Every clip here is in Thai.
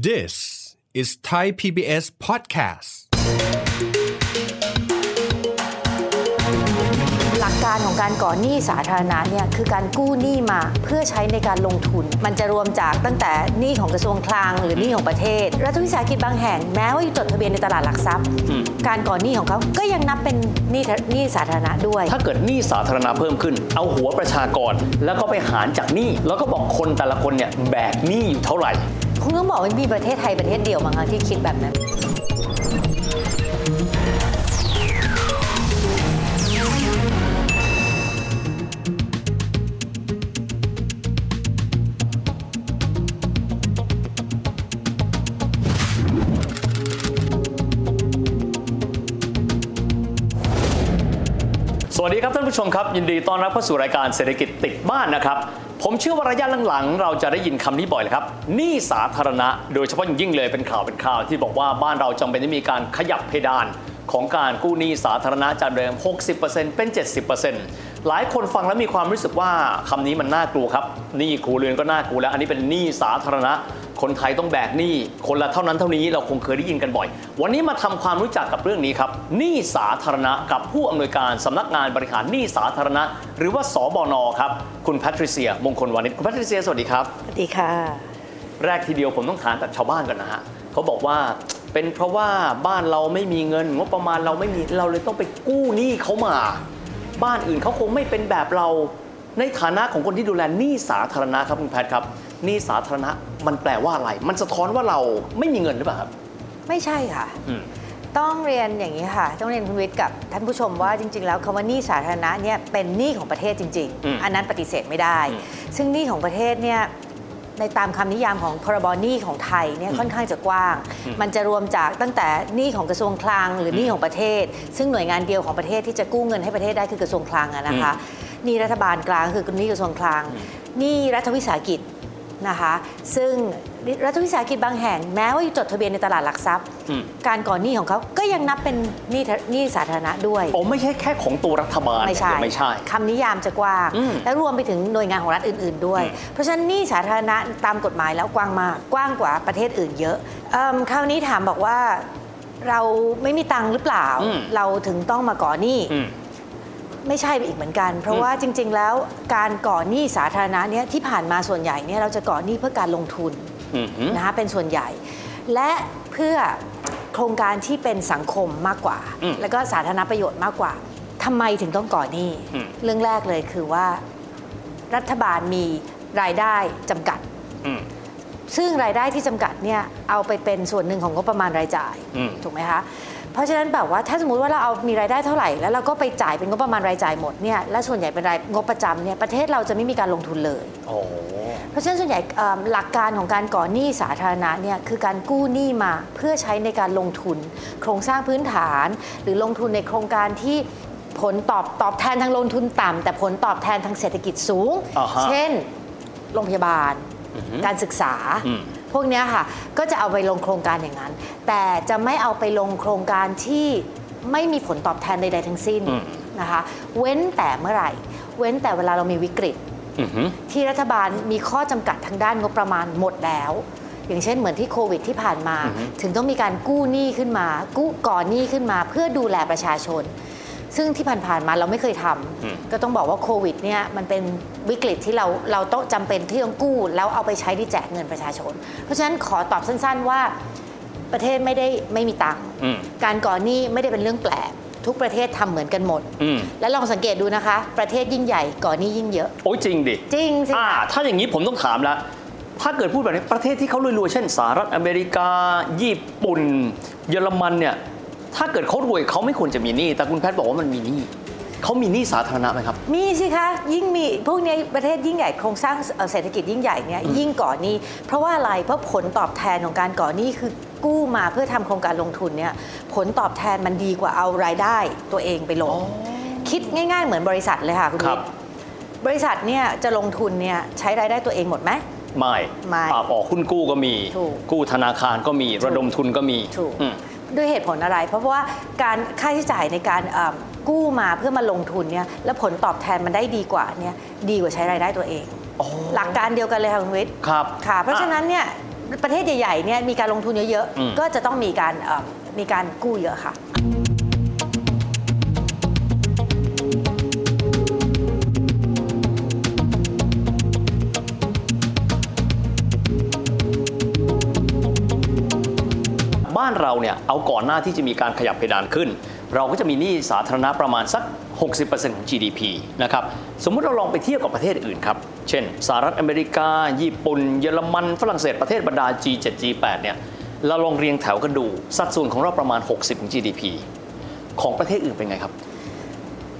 This is Thai PBS podcast. หลักการของการก่อหนี้สาธารณะเนี่ยคือการกู้หนี้มาเพื่อใช้ในการลงทุน มันจะรวมจากตั้งแต่หนี้ของกระทรวงคลังหรือหนี้ของประเทศ รัฐวิสาหกิจบางแห่งแม้ว่าอยู่จดทะเบียนในตลาดหลักทรัพย์ การก่อหนี้ของเขาก็ยังนับเป็นหนี้หนี้สาธารณะด้วย ถ้าเกิดหนี้สาธารณะเพิ่มขึ้น เอาหัวประชากร แล้วก็ไปหารจากหนี้แล้วก็บอกคนแต่ละคนเนี่ยแบกหนี้อยู่เท่าไหร่ คงต้องบอกว่ามีประเทศไทยประเทศเดียวมั้งคะที่คิดแบบนั้นสวัสดีครับท่านผู้ชมครับ ยินดีต้อนรับเข้าสู่รายการเศรษฐกิจติดบ้านนะครับ ผมเชื่อว่าระยะหลังๆ เราจะได้ยินคำนี้บ่อยเลยครับหนี้สาธารณะ โดยเฉพาะอย่างยิ่งเลยเป็นข่าวเป็นข่าวที่บอกว่าบ้านเราจำเป็นต้องมีการขยับเพดานของการกู้หนี้สาธารณะจากเดิม 60%เป็น 70%หลายคนฟังแล้วมีความรู้สึกว่าคำนี้มันน่ากลัวครับหนี้ครูเรือนก็น่ากลัวแล้ว อันนี้เป็นหนี้สาธารณะ คนไทยต้องแบกหนี้คนละเท่านั้นเท่านี้เราคงเคยได้ยินกันบ่อย วันนี้มาทำความรู้จักกับเรื่องนี้ครับหนี้สาธารณะกับผู้อำนวยการสำนักงานบริหารหนี้สาธารณะ หรือว่าสบนครับคุณแพทริเซีย มงคลวานิชคุณแพทริเซียสวัสดีครับสวัสดีค่ะ แรกทีเดียวผมต้องถามจากชาวบ้านก่อนนะฮะเขาบอกว่าเป็นเพราะว่าบ้านเราไม่มีเงินงบประมาณเราไม่มีเราเลยต้องไปกู้หนี้เขามา บ้านอื่นเขาคงไม่เป็นแบบเราในฐานะของคนที่ดูแลหนี้สาธารณะครับคุณแพทครับ หนี้สาธารณะมันแปลว่าอะไร มันสะท้อนว่าเราไม่มีเงินหรือเปล่าครับ ไม่ใช่ค่ะ อืม ต้องเรียนอย่างนี้ค่ะ ต้องเรียนคุณวิทย์กับท่านผู้ชมว่าจริง ๆ แล้วคำว่าหนี้สาธารณะเนี่ยเป็นหนี้ของประเทศจริง อืมๆ อันนั้นปฏิเสธไม่ได้ อืมซึ่งหนี้ของประเทศเนี่ยในตามคำนิยามของพรบหนี้ของไทยเนี่ยค่อนข้างจะกว้าง มันจะรวมจากตั้งแต่หนี้ของกระทรวงคลัง หรือหนี้ของประเทศ ซึ่งหน่วยงานเดียวของประเทศที่จะกู้เงินให้ประเทศได้คือกระทรวงคลังอะนะคะหนี้รัฐบาลกลางคือหนี้กระทรวงคลังหนี้รัฐวิสาหกิจ นะคะซึ่งรัฐวิสาหกิจบางแห่งแม้ว่าอยู่จดทะเบียนในตลาดหลักทรัพย์ อืม การก่อนหนี้ของเขาก็ยังนับเป็นหนี้หนี้สาธารณะด้วย โอ้ไม่ใช่แค่ของตัวรัฐบาลไม่ใช่ ไม่ใช่ คำนิยามจะกว้าง อืมและรวมไปถึงหน่วยงานของรัฐอื่น ๆ ด้วย อืม เพราะฉะนั้นหนี้สาธารณะตามกฎหมายแล้วกว้างมากกว้างกว่าประเทศอื่นเยอะเอิ่มคราวนี้ถามบอกว่า เราไม่มีตังค์หรือเปล่า อืมเราถึงต้องมาก่อหนี้อืม ไม่ใช่อีกเหมือนกัน เพราะว่าจริง ๆ แล้วการก่อหนี้สาธารณะเนี่ยที่ผ่านมาส่วนใหญ่เนี่ยเราจะก่อหนี้เพื่อการลงทุนอืมอืมนะคะเป็นส่วนใหญ่ และเพื่อโครงการที่เป็นสังคมมากกว่าอืมแล้วก็สาธารณประโยชน์มากกว่าทำไมถึงต้องก่อหนี้อืมเรื่องแรกเลยคือว่ารัฐบาลมีรายได้จำกัดอืมซึ่งรายได้ที่จำกัดเนี่ยเอาไปเป็นส่วนหนึ่งของงบประมาณรายจ่ายอืมถูกไหมคะ เพราะฉะนั้นแบบว่าถ้าสมมติว่าเราเอามีรายได้เท่าไหร่แล้วเราก็ไปจ่ายเป็นงบประมาณรายจ่ายหมดเนี่ยและส่วนใหญ่เป็นรายงบประจำเนี่ยประเทศเราจะไม่มีการลงทุนเลยโอ้เพราะฉะนั้นส่วนใหญ่เอิ่มหลักการของการก่อหนี้สาธารณะเนี่ยคือการกู้หนี้มาเพื่อใช้ในการลงทุน โครงสร้างพื้นฐาน หรือลงทุนในโครงการที่ผลตอบตอบแทนทางลงทุนต่ำแต่ผลตอบแทนทางเศรษฐกิจสูงอ่าฮะเช่น โรงพยาบาลอือฮึการศึกษาอืม พวกเนี้ยค่ะก็จะเอาไปลงโครงการอย่างนั้น แต่จะไม่เอาไปลงโครงการที่ไม่มีผลตอบแทนใด ๆ ทั้งสิ้นอืมนะคะ เว้นแต่เมื่อไหร่ เว้นแต่เวลาเรามีวิกฤตอืมอืมที่รัฐบาลมีข้อจำกัดทางด้านงบประมาณหมดแล้ว อย่างเช่นเหมือนที่โควิดที่ผ่านมาอือฮึถึงต้องมีการกู้หนี้ขึ้นมา กู้ก่อนหนี้ขึ้นมา เพื่อดูแลประชาชน ซึ่งที่ผ่านๆมาเราไม่เคยทำก็ต้องบอกว่าโควิดเนี่ยมันเป็นวิกฤตที่เราเราต้องจำเป็นที่ต้องกู้ แล้วเอาไปใช้ที่แจกเงินประชาชน เพราะฉะนั้นขอตอบสั้นๆว่าประเทศไม่ได้ไม่มีตังค์อืมการก่อนหนี้ไม่ได้เป็นเรื่องแปลกทุกประเทศทำเหมือนกันหมดอืมและลองสังเกตดูนะคะ ประเทศยิ่งใหญ่ก่อนหนี้ยิ่งเยอะ โอ้ยจริงดิ จริงสิอ่าคะถ้าอย่างนี้ผมต้องถามแล้วถ้าเกิดพูดแบบนี้ประเทศที่เขารวยๆ เช่นสหรัฐอเมริกา ญี่ปุ่น เยอรมันเนี่ย ถ้าเกิดเขารวยเขาไม่ควรจะมีหนี้ แต่คุณแพทย์บอกว่ามันมีหนี้เขามีหนี้สาธารณะไหมครับ มีสิคะ ยิ่งมีพวกเนี้ยประเทศยิ่งใหญ่โครงสร้างเอ่อเศรษฐกิจยิ่งใหญ่เนี่ยยิ่งก่อนหนี้ เพราะว่าอะไร เพราะผลตอบแทนของการก่อนหนี้คือกู้มาเพื่อทำโครงการลงทุนเนี่ยผลตอบแทนมันดีกว่าเอารายได้ตัวเองไปลง คิดง่ายๆ เหมือนบริษัทเลยค่ะคุณครัวิบทย์บริษัทเนี่ยจะลงทุนเนี่ยใช้รายได้ตัวเองหมดไหมไม่ไม่อ่าออกหุ้นกู้ก็มีถูกกู้ธนาคารก็มีถูกระดมทุนก็มีถูกอืม ด้วยเหตุผลอะไร เพราะว่าการค่าใช้จ่ายในการเอิ่มกู้มาเพื่อมาลงทุนเนี่ยแล้วผลตอบแทนมันได้ดีกว่าเนี่ยดีกว่าใช้รายได้ตัวเอง หลักการเดียวกันเลยค่ะคุณวิทย์ครับค่ะ เพราะฉะนั้นเนี่ยประเทศใหญ่ๆเนี่ยมีการลงทุนเยอะอืมๆก็จะต้องมีการเอ่อมีการกู้เยอะค่ะ บ้านเราเนี่ยเอาก่อนหน้าที่จะมีการขยับเพดานขึ้น เราก็จะมีหนี้สาธารณะประมาณสัก 60%ของ GDP นะครับสมมุติเราลองไปเทียบกับประเทศอื่นครับ เช่นสหรัฐอเมริกา ญี่ปุ่น เยอรมัน ฝรั่งเศสประเทศบรรดา G7 G8 เนี่ยเราลองเรียงแถวกันดู สัดส่วนของเราประมาณ 60ของ GDP ของประเทศอื่นเป็นไงครับ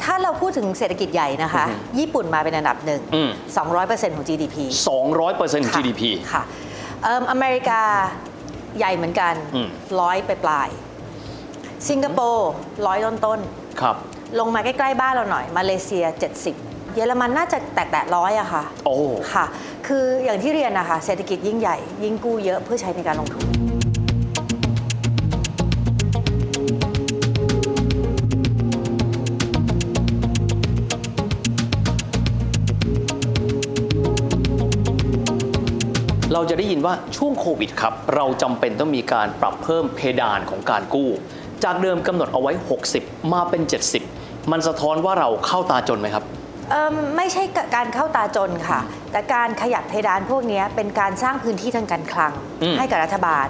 ถ้าเราพูดถึงเศรษฐกิจใหญ่นะคะ ญี่ปุ่นมาเป็นอันดับหนึ่งอืม200%ของ GDP 200%ของค่ะ GDP ค่ะเอิ่มอเมริกา ใหญ่เหมือนกันอืม ร้อยไปปลายๆสิงคโปร์ร้อยต้นต้นครับ ๆลงมาใกล้ ๆ บ้านเราหน่อย มาเลเซีย 70 เยอรมันน่าจะแตะๆร้อยอะค่ะ โอ้ ค่ะ คืออย่างที่เรียนนะคะ เศรษฐกิจยิ่งใหญ่ ยิ่งกู้เยอะเพื่อใช้ในการลงทุน เราจะได้ยินว่าช่วงโควิดครับเราจำเป็นต้องมีการปรับเพิ่มเพดานของการกู้ จากเดิมกำหนดเอาไว้ 60 มาเป็น 70 มันสะท้อนว่าเราเข้าตาจนไหมครับเอิ่มไม่ใช่การเข้าตาจนค่ะ แต่การขยับเพดานพวกนี้เป็นการสร้างพื้นที่ทางการคลังอืมให้กับรัฐบาล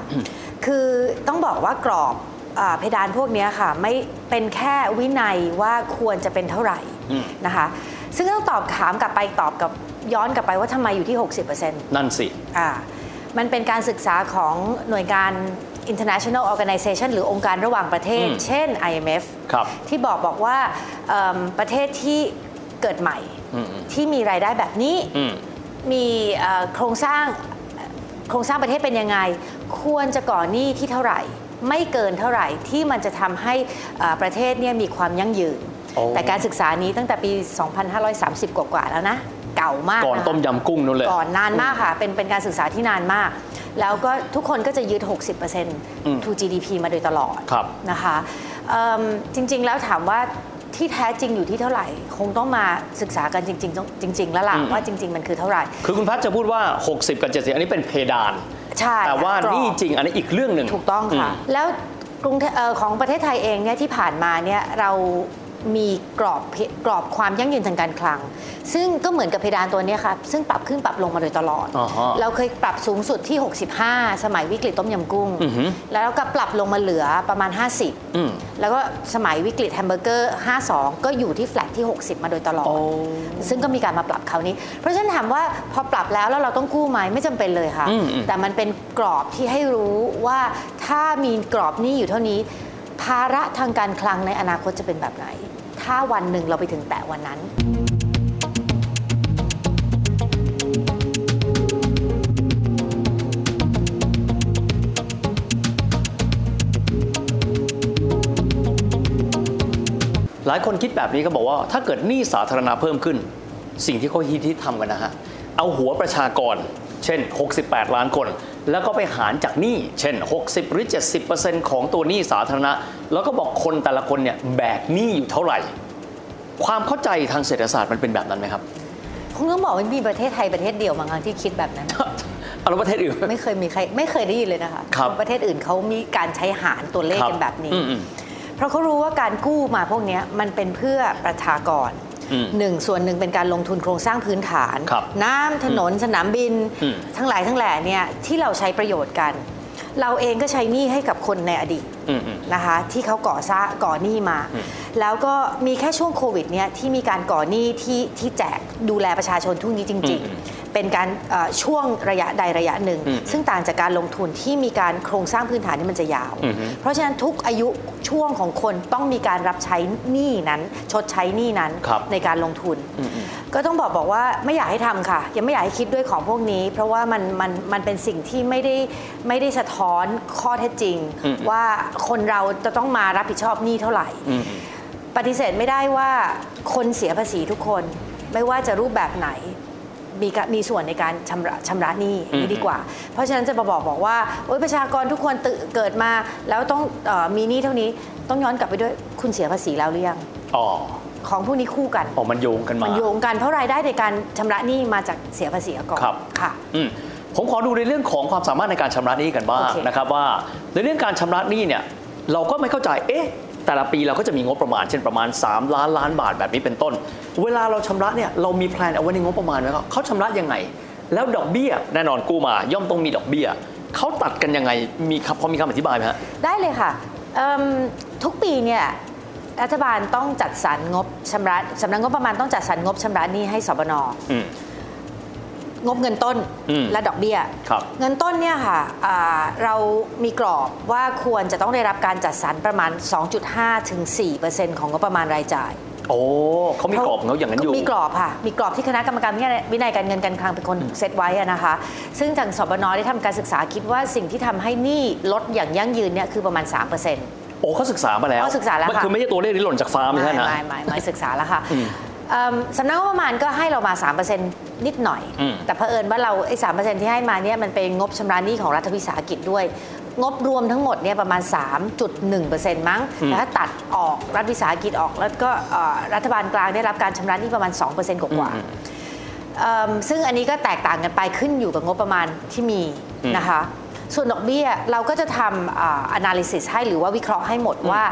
คือต้องบอกว่ากรอบอ่าเพดานพวกนี้ค่ะไม่เป็นแค่วินัยว่าควรจะเป็นเท่าไหร่อืมนะคะ ซึ่งต้องตอบถามกลับไปตอบกับย้อนกลับไปว่าทำไมอยู่ที่ 60%นั่นสิ อ่ามันเป็นการศึกษาของหน่วยงาน international organization หรือองค์การระหว่างประเทศ อืม เช่น IMF ครับ ที่บอกบอกว่าเอิ่มประเทศที่เกิดใหม่อืมอืมที่มีรายได้แบบนี้ อืม มีเอ่อโครงสร้างโครงสร้างประเทศเป็นยังไง ควรจะก่อหนี้ที่เท่าไหร่ ไม่เกินเท่าไหร่ที่มันจะทำให้เอ่อประเทศเนี่ยมีความยั่งยืนโอ้ แต่การศึกษานี้ตั้งแต่ปี 2530 กว่าๆแล้วนะ เก่ามากก่อนนะคะต้มยำกุ้งนู่นเลยก่อนนานมากค่ะ เป็นเป็นการศึกษาที่นานมาก แล้วก็ทุกคนก็จะยึด60% to GDP มาโดยตลอดครับนะคะเอิ่มจริงๆแล้วถามว่าที่แท้จริงอยู่ที่เท่าไหร่ คงต้องมาศึกษากันจริง ๆ จริง ๆ แล้วล่ะอืมว่าจริง ๆ มันคือเท่าไหร่ คือคุณพัชจะพูดว่า 60 กับ 70 อันนี้เป็นเพดาน ใช่ แต่ว่าค่ะกรอบนี่จริงอันนี้อีกเรื่องหนึ่งถูกต้องค่ะมแล้วกรุงเทพเอ่อของประเทศไทยเองเนี่ยที่ผ่านมาเนี่ยเรา มีกรอบเพกรอบความยั่งยืนทางการคลัง ซึ่งก็เหมือนกับเพดานตัวเนี้ยครับซึ่งปรับขึ้นปรับลงมาโดยตลอดอ่าฮะเราเคยปรับสูงสุดที่ 65 สมัยวิกฤตต้มยำกุ้งอือหือแล้วก็ปรับลงมาเหลือประมาณอืม50 แล้วก็สมัยวิกฤตแฮมเบอร์เกอร์ 52 ก็อยู่ที่แฟลตที่ 60 มาโดยตลอดโอ้ซึ่งก็มีการมาปรับคราวนี้ เพราะฉะนั้นถามว่าพอปรับแล้วแล้วเราต้องกู้ไหมไม่จำเป็นเลยค่ะอืมอืมแต่มันเป็นกรอบที่ให้รู้ว่าถ้ามีกรอบหนี้อยู่เท่านี้ ภาระทางการคลังในอนาคตจะเป็นแบบไหน ถ้าวันหนึ่งเราไปถึงแตะวันนั้นหลายคนคิดแบบนี้ก็บอกว่าถ้าเกิดหนี้สาธารณะเพิ่มขึ้น สิ่งที่เขาฮิตที่ทำกันนะฮะ เอาหัวประชากร เช่น 68 ล้านคน แล้วก็ไปหารจากหนี้เช่น 60 หรือ 70%ของตัวหนี้สาธารณะ แล้วก็บอกคนแต่ละคนเนี่ยแบกหนี้อยู่เท่าไหร่ ความเข้าใจทางเศรษฐศาสตร์มันเป็นแบบนั้นไหมครับคงต้องบอกว่ามีประเทศไทยประเทศเดียวบางครั้งที่คิดแบบนั้น เอาแล้วประเทศอื่น ไม่เคยมีใครไม่เคยได้ยินเลยนะคะครับประเทศอื่นเขามีการใช้หารตัวเลขกันแบบนี้อืมอืมเพราะเขารู้ว่าการกู้มาพวกเนี้ยมันเป็นเพื่อประชากรอืม หนึ่งส่วนหนึ่งเป็นการลงทุนโครงสร้างพื้นฐานครับน้ำถนนสนามบินอืมทั้งหลายทั้งแหล่เนี่ยที่เราใช้ประโยชน์กัน เราเองก็ใช้หนี้ให้กับคนในอดีตอืมอืมนะคะที่เขาก่อสร้างก่อหนี้มาอืมแล้วก็มีแค่ช่วงโควิดเนี่ยที่มีการก่อหนี้ที่ที่แจกดูแลประชาชนทุกนี้จริงอืมๆ เป็นการเอ่อช่วงระยะใดระยะหนึ่งอืมซึ่งต่างจากการลงทุนที่มีการโครงสร้างพื้นฐานที่มันจะยาวอือฮึเพราะฉะนั้นทุกอายุช่วงของคนต้องมีการรับใช้หนี้นั้น ชดใช้หนี้นั้นครับในการลงทุนอืมอืมก็ต้องบอกบอกว่าไม่อยากให้ทำค่ะ ยังไม่อยากให้คิดด้วยของพวกนี้ เพราะว่ามันมันมันเป็นสิ่งที่ไม่ได้ไม่ได้สะท้อนข้อเท็จจริงอืมว่าคนเราจะต้องมารับผิดชอบหนี้เท่าไหร่อืมอืมปฏิเสธไม่ได้ว่าคนเสียภาษีทุกคนไม่ว่าจะรูปแบบไหน มีกะมีส่วนในการชำระชำระหนี้อืมนี่ดีกว่า เพราะฉะนั้นจะมาบอกบอกว่าโอ๊ยประชากรทุกคนตื่นเกิดมา แล้วต้องเออมีหนี้เท่านี้ต้องย้อนกลับไปด้วยคุณเสียภาษีแล้วหรือยัง อ๋อ ของพวกนี้คู่กันออกมันโยงกันมา มันโยงกันเพราะรายได้ในการชำระหนี้มาจากเสียภาษีก่อนครับ ค่ะ อืมผมขอดูในเรื่องของความสามารถในการชำระหนี้กันบ้างโอเค นะครับว่า ในเรื่องการชำระหนี้เนี่ยเราก็ไม่เข้าใจเอ๊ะ แต่ละปีเราก็จะมีงบประมาณเช่นประมาณ 3 ล้านล้านบาทแบบนี้เป็นต้น เวลาเราชำระเนี่ยเรามีแพลนเอาไว้ในงบประมาณไหมครับเขาชำระยังไง แล้วดอกเบี้ยแน่นอนกู้มา ย่อมต้องมีดอกเบี้ยเขาตัดกันยังไงมีครับพอมีคำอธิบายไหมฮะได้เลยค่ะเอิ่มทุกปีเนี่ยรัฐบาลต้องจัดสรรงบชำระสำนักงบประมาณต้องจัดสรรงบชำระหนี้ให้สบนอืม งบเงินต้นอืมและดอกเบี้ย ครับ เงินต้นเนี่ยค่ะอ่าเรามีกรอบว่าควรจะต้องได้รับการจัดสรรประมาณ 2.5ถึง4%ของงบประมาณรายจ่าย โอ้เขามีกรอบของเขาอย่างนั้นอยู่ มีกรอบค่ะ มีกรอบที่คณะกรรมการวินัยการเงินการคลังเป็นคนเซตไว้อะนะคะ ซึ่งทางสบนได้ทำการศึกษาคิดว่าสิ่งที่ทำให้หนี้ลดอย่างยั่งยืนเนี่ยคือประมาณ3%โอ้เขาศึกษามาแล้วเขาศึกษาแล้วมันค่ะ คือไม่ใช่ตัวเลขที่หล่นจากฟ้าไม่ใช่นะ ไม่ไม่ไม่ศึกษาแล้วค่ะ อืมเอิ่ม สำนักงบประมาณก็ให้เรามา 3%นิดหน่อยอืมแต่เผอิญว่าเราไอ้สที่ให้มาเนี่ยมันเป็นงบชำระหนี้ของรัฐวิสาหกิจด้วย งบรวมทั้งหมดเนี่ยประมาณ 3.1%มั้งแต่ถ้าตัดออกรัฐวิสาหกิจออก แล้วก็เอ่อรัฐบาลกลางได้รับการชำระหนี้ประมาณ 2%กว่าๆเอิ่มซึ่งอันนี้ก็แตกต่างกันไปขึ้นอยู่กับงบประมาณที่มีอืมนะคะส่วนดอกเบี้ยเราก็จะทำอ่า analysis ให้หรือว่าวิเคราะห์ให้หมดว่า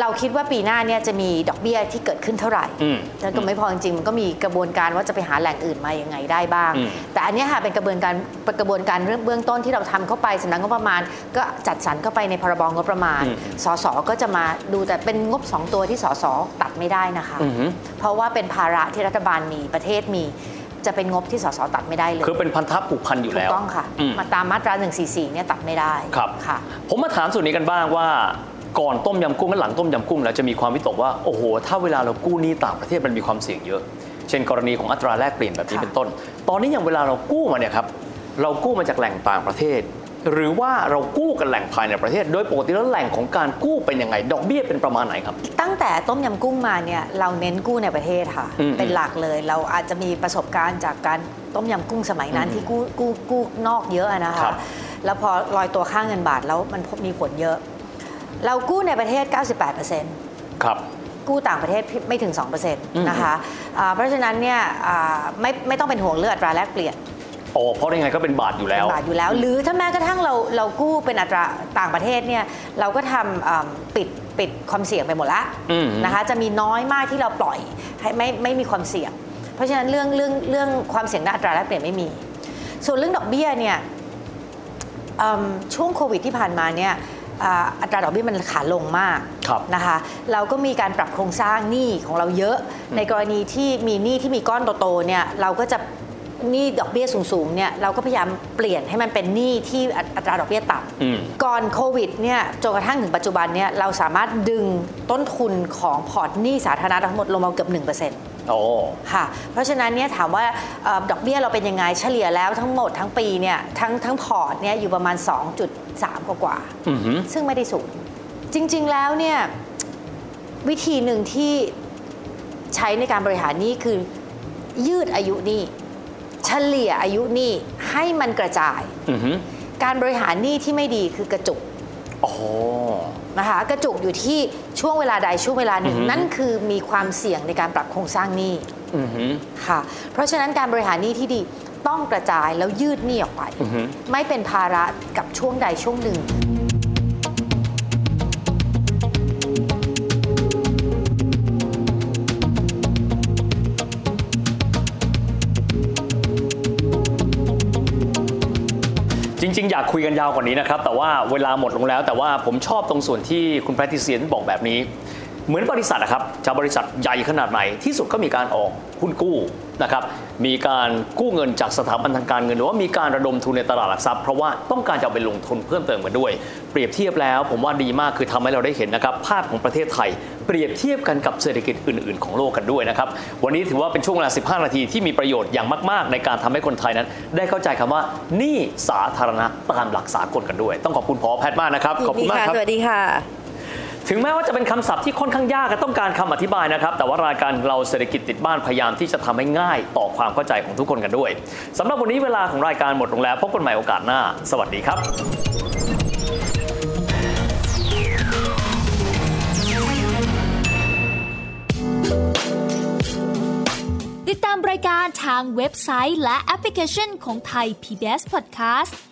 เราคิดว่าปีหน้าเนี่ยจะมีดอกเบี้ยที่เกิดขึ้นเท่าไหร่อืมแล้วก็ไม่พอจริงๆมันก็มีกระบวนการว่าจะไปหาแหล่งอื่นมายังไงได้บ้างอืมแต่อันเนี้ยค่ะเป็นกระบวนการเป็นกระบวนการเรื่องเบื้องต้นที่เราทำเข้าไปสำนักงบประมาณ ก็จัดสรรเข้าไปในพรบงบประมาณอืมสสก็จะมาดูแต่เป็นงบสองตัวที่สสตัดไม่ได้นะคะอือหือเพราะว่าเป็นภาระที่รัฐบาลมีประเทศมีจะเป็นงบที่สสตัดไม่ได้เลย คือเป็นพันธะผูกพันอยู่ถูแล้กวต้องค่ะอืมมาตามมาตรา 144เนี่ยตัดไม่ได้ ครับ ค่ะ ผมมาถามส่วนนี้กันบ้างว่า ก่อนต้มยำกุ้งและหลังต้มยำกุ้งแล้วจะมีความวิตกว่าโอ้โห ถ้าเวลาเรากู้หนี้ต่างประเทศมันมีความเสี่ยงเยอะ เช่นกรณีของอัตราแลกเปลี่ยนแบบนี้ค่ะเป็นต้น ตอนนี้อย่างเวลาเรากู้มาเนี่ยครับเรากู้มาจากแหล่งต่างประเทศ หรือว่าเรากู้กันแหล่งภายในประเทศ โดยปกติแล้วแหล่งของการกู้เป็นยังไง ดอกเบี้ยเป็นประมาณไหนครับ ตั้งแต่ต้มยำกุ้งมาเนี่ยเราเน้นกู้ในประเทศค่ะอืมเป็นหลักเลยเราอาจจะมีประสบการณ์จากการต้มยำกุ้งสมัยนั้นอืมที่กู้กู้กู้นอกเยอะอะนะครัคะบแล้วพอลอยตัวค่าเงินบาทแล้วมันมีผลเยอะ เรากู้ในประเทศ 98%ครับกู้ต่างประเทศไม่ถึงอืม2%นะคะอ่าเพราะฉะนั้นเนี่ยอ่าไม่ไม่ต้องเป็นห่วงเลือดตราแลกเปลี่ยนโอ้เพราะยังไงก็เป็นบาทอยู่แล้วบาทอยู่แล้ว หรือถ้าแม้กระทั่งเราเรากู้เป็นอัตราต่างประเทศเนี่ยเราก็ทำอ่าปิดปิดความเสี่ยงไปหมดละอืมนะคะจะมีน้อยมากที่เราปล่อยให้ไม่ไม่มีความเสี่ยง เพราะฉะนั้นเรื่องเรื่องเรื่องความเสี่ยงด้านอัตราแลกเปลี่ยนไม่มี ส่วนเรื่องดอกเบี้ยเนี่ยอืมช่วงโควิดที่ผ่านมาเนี่ย อ่าอัตราดอกเบี้ยมันขาลงมากครับนะคะเราก็มีการปรับโครงสร้างหนี้ของเราเยอะ ในกรณีที่มีหนี้ที่มีก้อนโตๆเนี่ยเราก็จะหนี้ดอกเบี้ยสูงๆเนี่ยเราก็พยายามเปลี่ยนให้มันเป็นหนี้ที่อัตราดอกเบี้ยต่ำอืมก่อนโควิดเนี่ยจนกระทั่งถึงปัจจุบันเนี่ยเราสามารถดึงต้นทุนของพอร์ตหนี้สาธารณะทั้งหมดลงมาเกือบ1%โอ้ ค่ะ เพราะฉะนั้นเนี่ยถามว่าเอ่อดอกเบี้ยเราเป็นยังไงเฉลี่ยแล้วทั้งหมดทั้งปีเนี่ยทั้งทั้งพอร์ตเนี่ยอยู่ประมาณ 2.3 กว่ากว่าๆอือหือ ซึ่งไม่ได้สูง จริง ๆ แล้วเนี่ยวิธีหนึ่งที่ใช้ในการบริหารหนี้คือยืดอายุหนี้ เฉลี่ยอายุหนี้ให้มันกระจาย อือหือการบริหารหนี้ที่ไม่ดีคือกระจุกโอ้ นะคะกระจุกอยู่ที่ช่วงเวลาใดช่วงเวลาหนึ่งอือฮึนั่นคือมีความเสี่ยงในการปรับโครงสร้างหนี้อือหือค่ะ เพราะฉะนั้นการบริหารหนี้ที่ดีต้องกระจายแล้วยืดหนี้ออกไปอือฮึไม่เป็นภาระกับช่วงใดช่วงหนึ่ง ริง ๆ อยากคุยกันยาวกว่านี้นะครับ แต่ว่าเวลาหมดลงแล้ว แต่ว่าผมชอบตรงส่วนที่คุณแพทริเซียนบอกแบบนี้ เหมือนบริษัทนะครับจะบริษัทใหญ่ขนาดไหนที่สุดก็มีการออกหุ้นกู้ นะครับมีการกู้เงินจากสถาบันทางการเงิน หรือว่ามีการระดมทุนในตลาดหลักทรัพย์เพราะว่าต้องการจะเอาไปลงทุนเพิ่มเติมกันด้วย เปรียบเทียบแล้ว ผมว่าดีมากคือทำให้เราได้เห็นนะครับภาพของประเทศไทย เปรียบเทียบกันกับเศรษฐกิจอื่น ๆ ของโลกกันด้วยนะครับวันนี้ถือว่าเป็นช่วงเวลา 15 นาทีที่มีประโยชน์อย่างมาก ๆ ในการทำให้คนไทยนั้น ได้เข้าใจคำว่านี้สาธารณะตามหลักสากลกันด้วย ต้องขอบคุณพอแพทย์มากนะครับขอบคุณมากครับสวัสดีค่ะ ถึงแม้ว่าจะเป็นคำศัพท์ที่ค่อนข้างยากและต้องการคำอธิบายนะครับ แต่ว่ารายการเราเศรษฐกิจติดบ้านพยายามที่จะทำให้ง่ายต่อความเข้าใจของทุกคนกันด้วยสำหรับวันนี้เวลาของรายการหมดลงแล้วพบกันใหม่โอกาสหน้า สวัสดีครับติติดตามรายการทางเว็บไซต์และแอปพลิเคชันของไทย PBS Podcast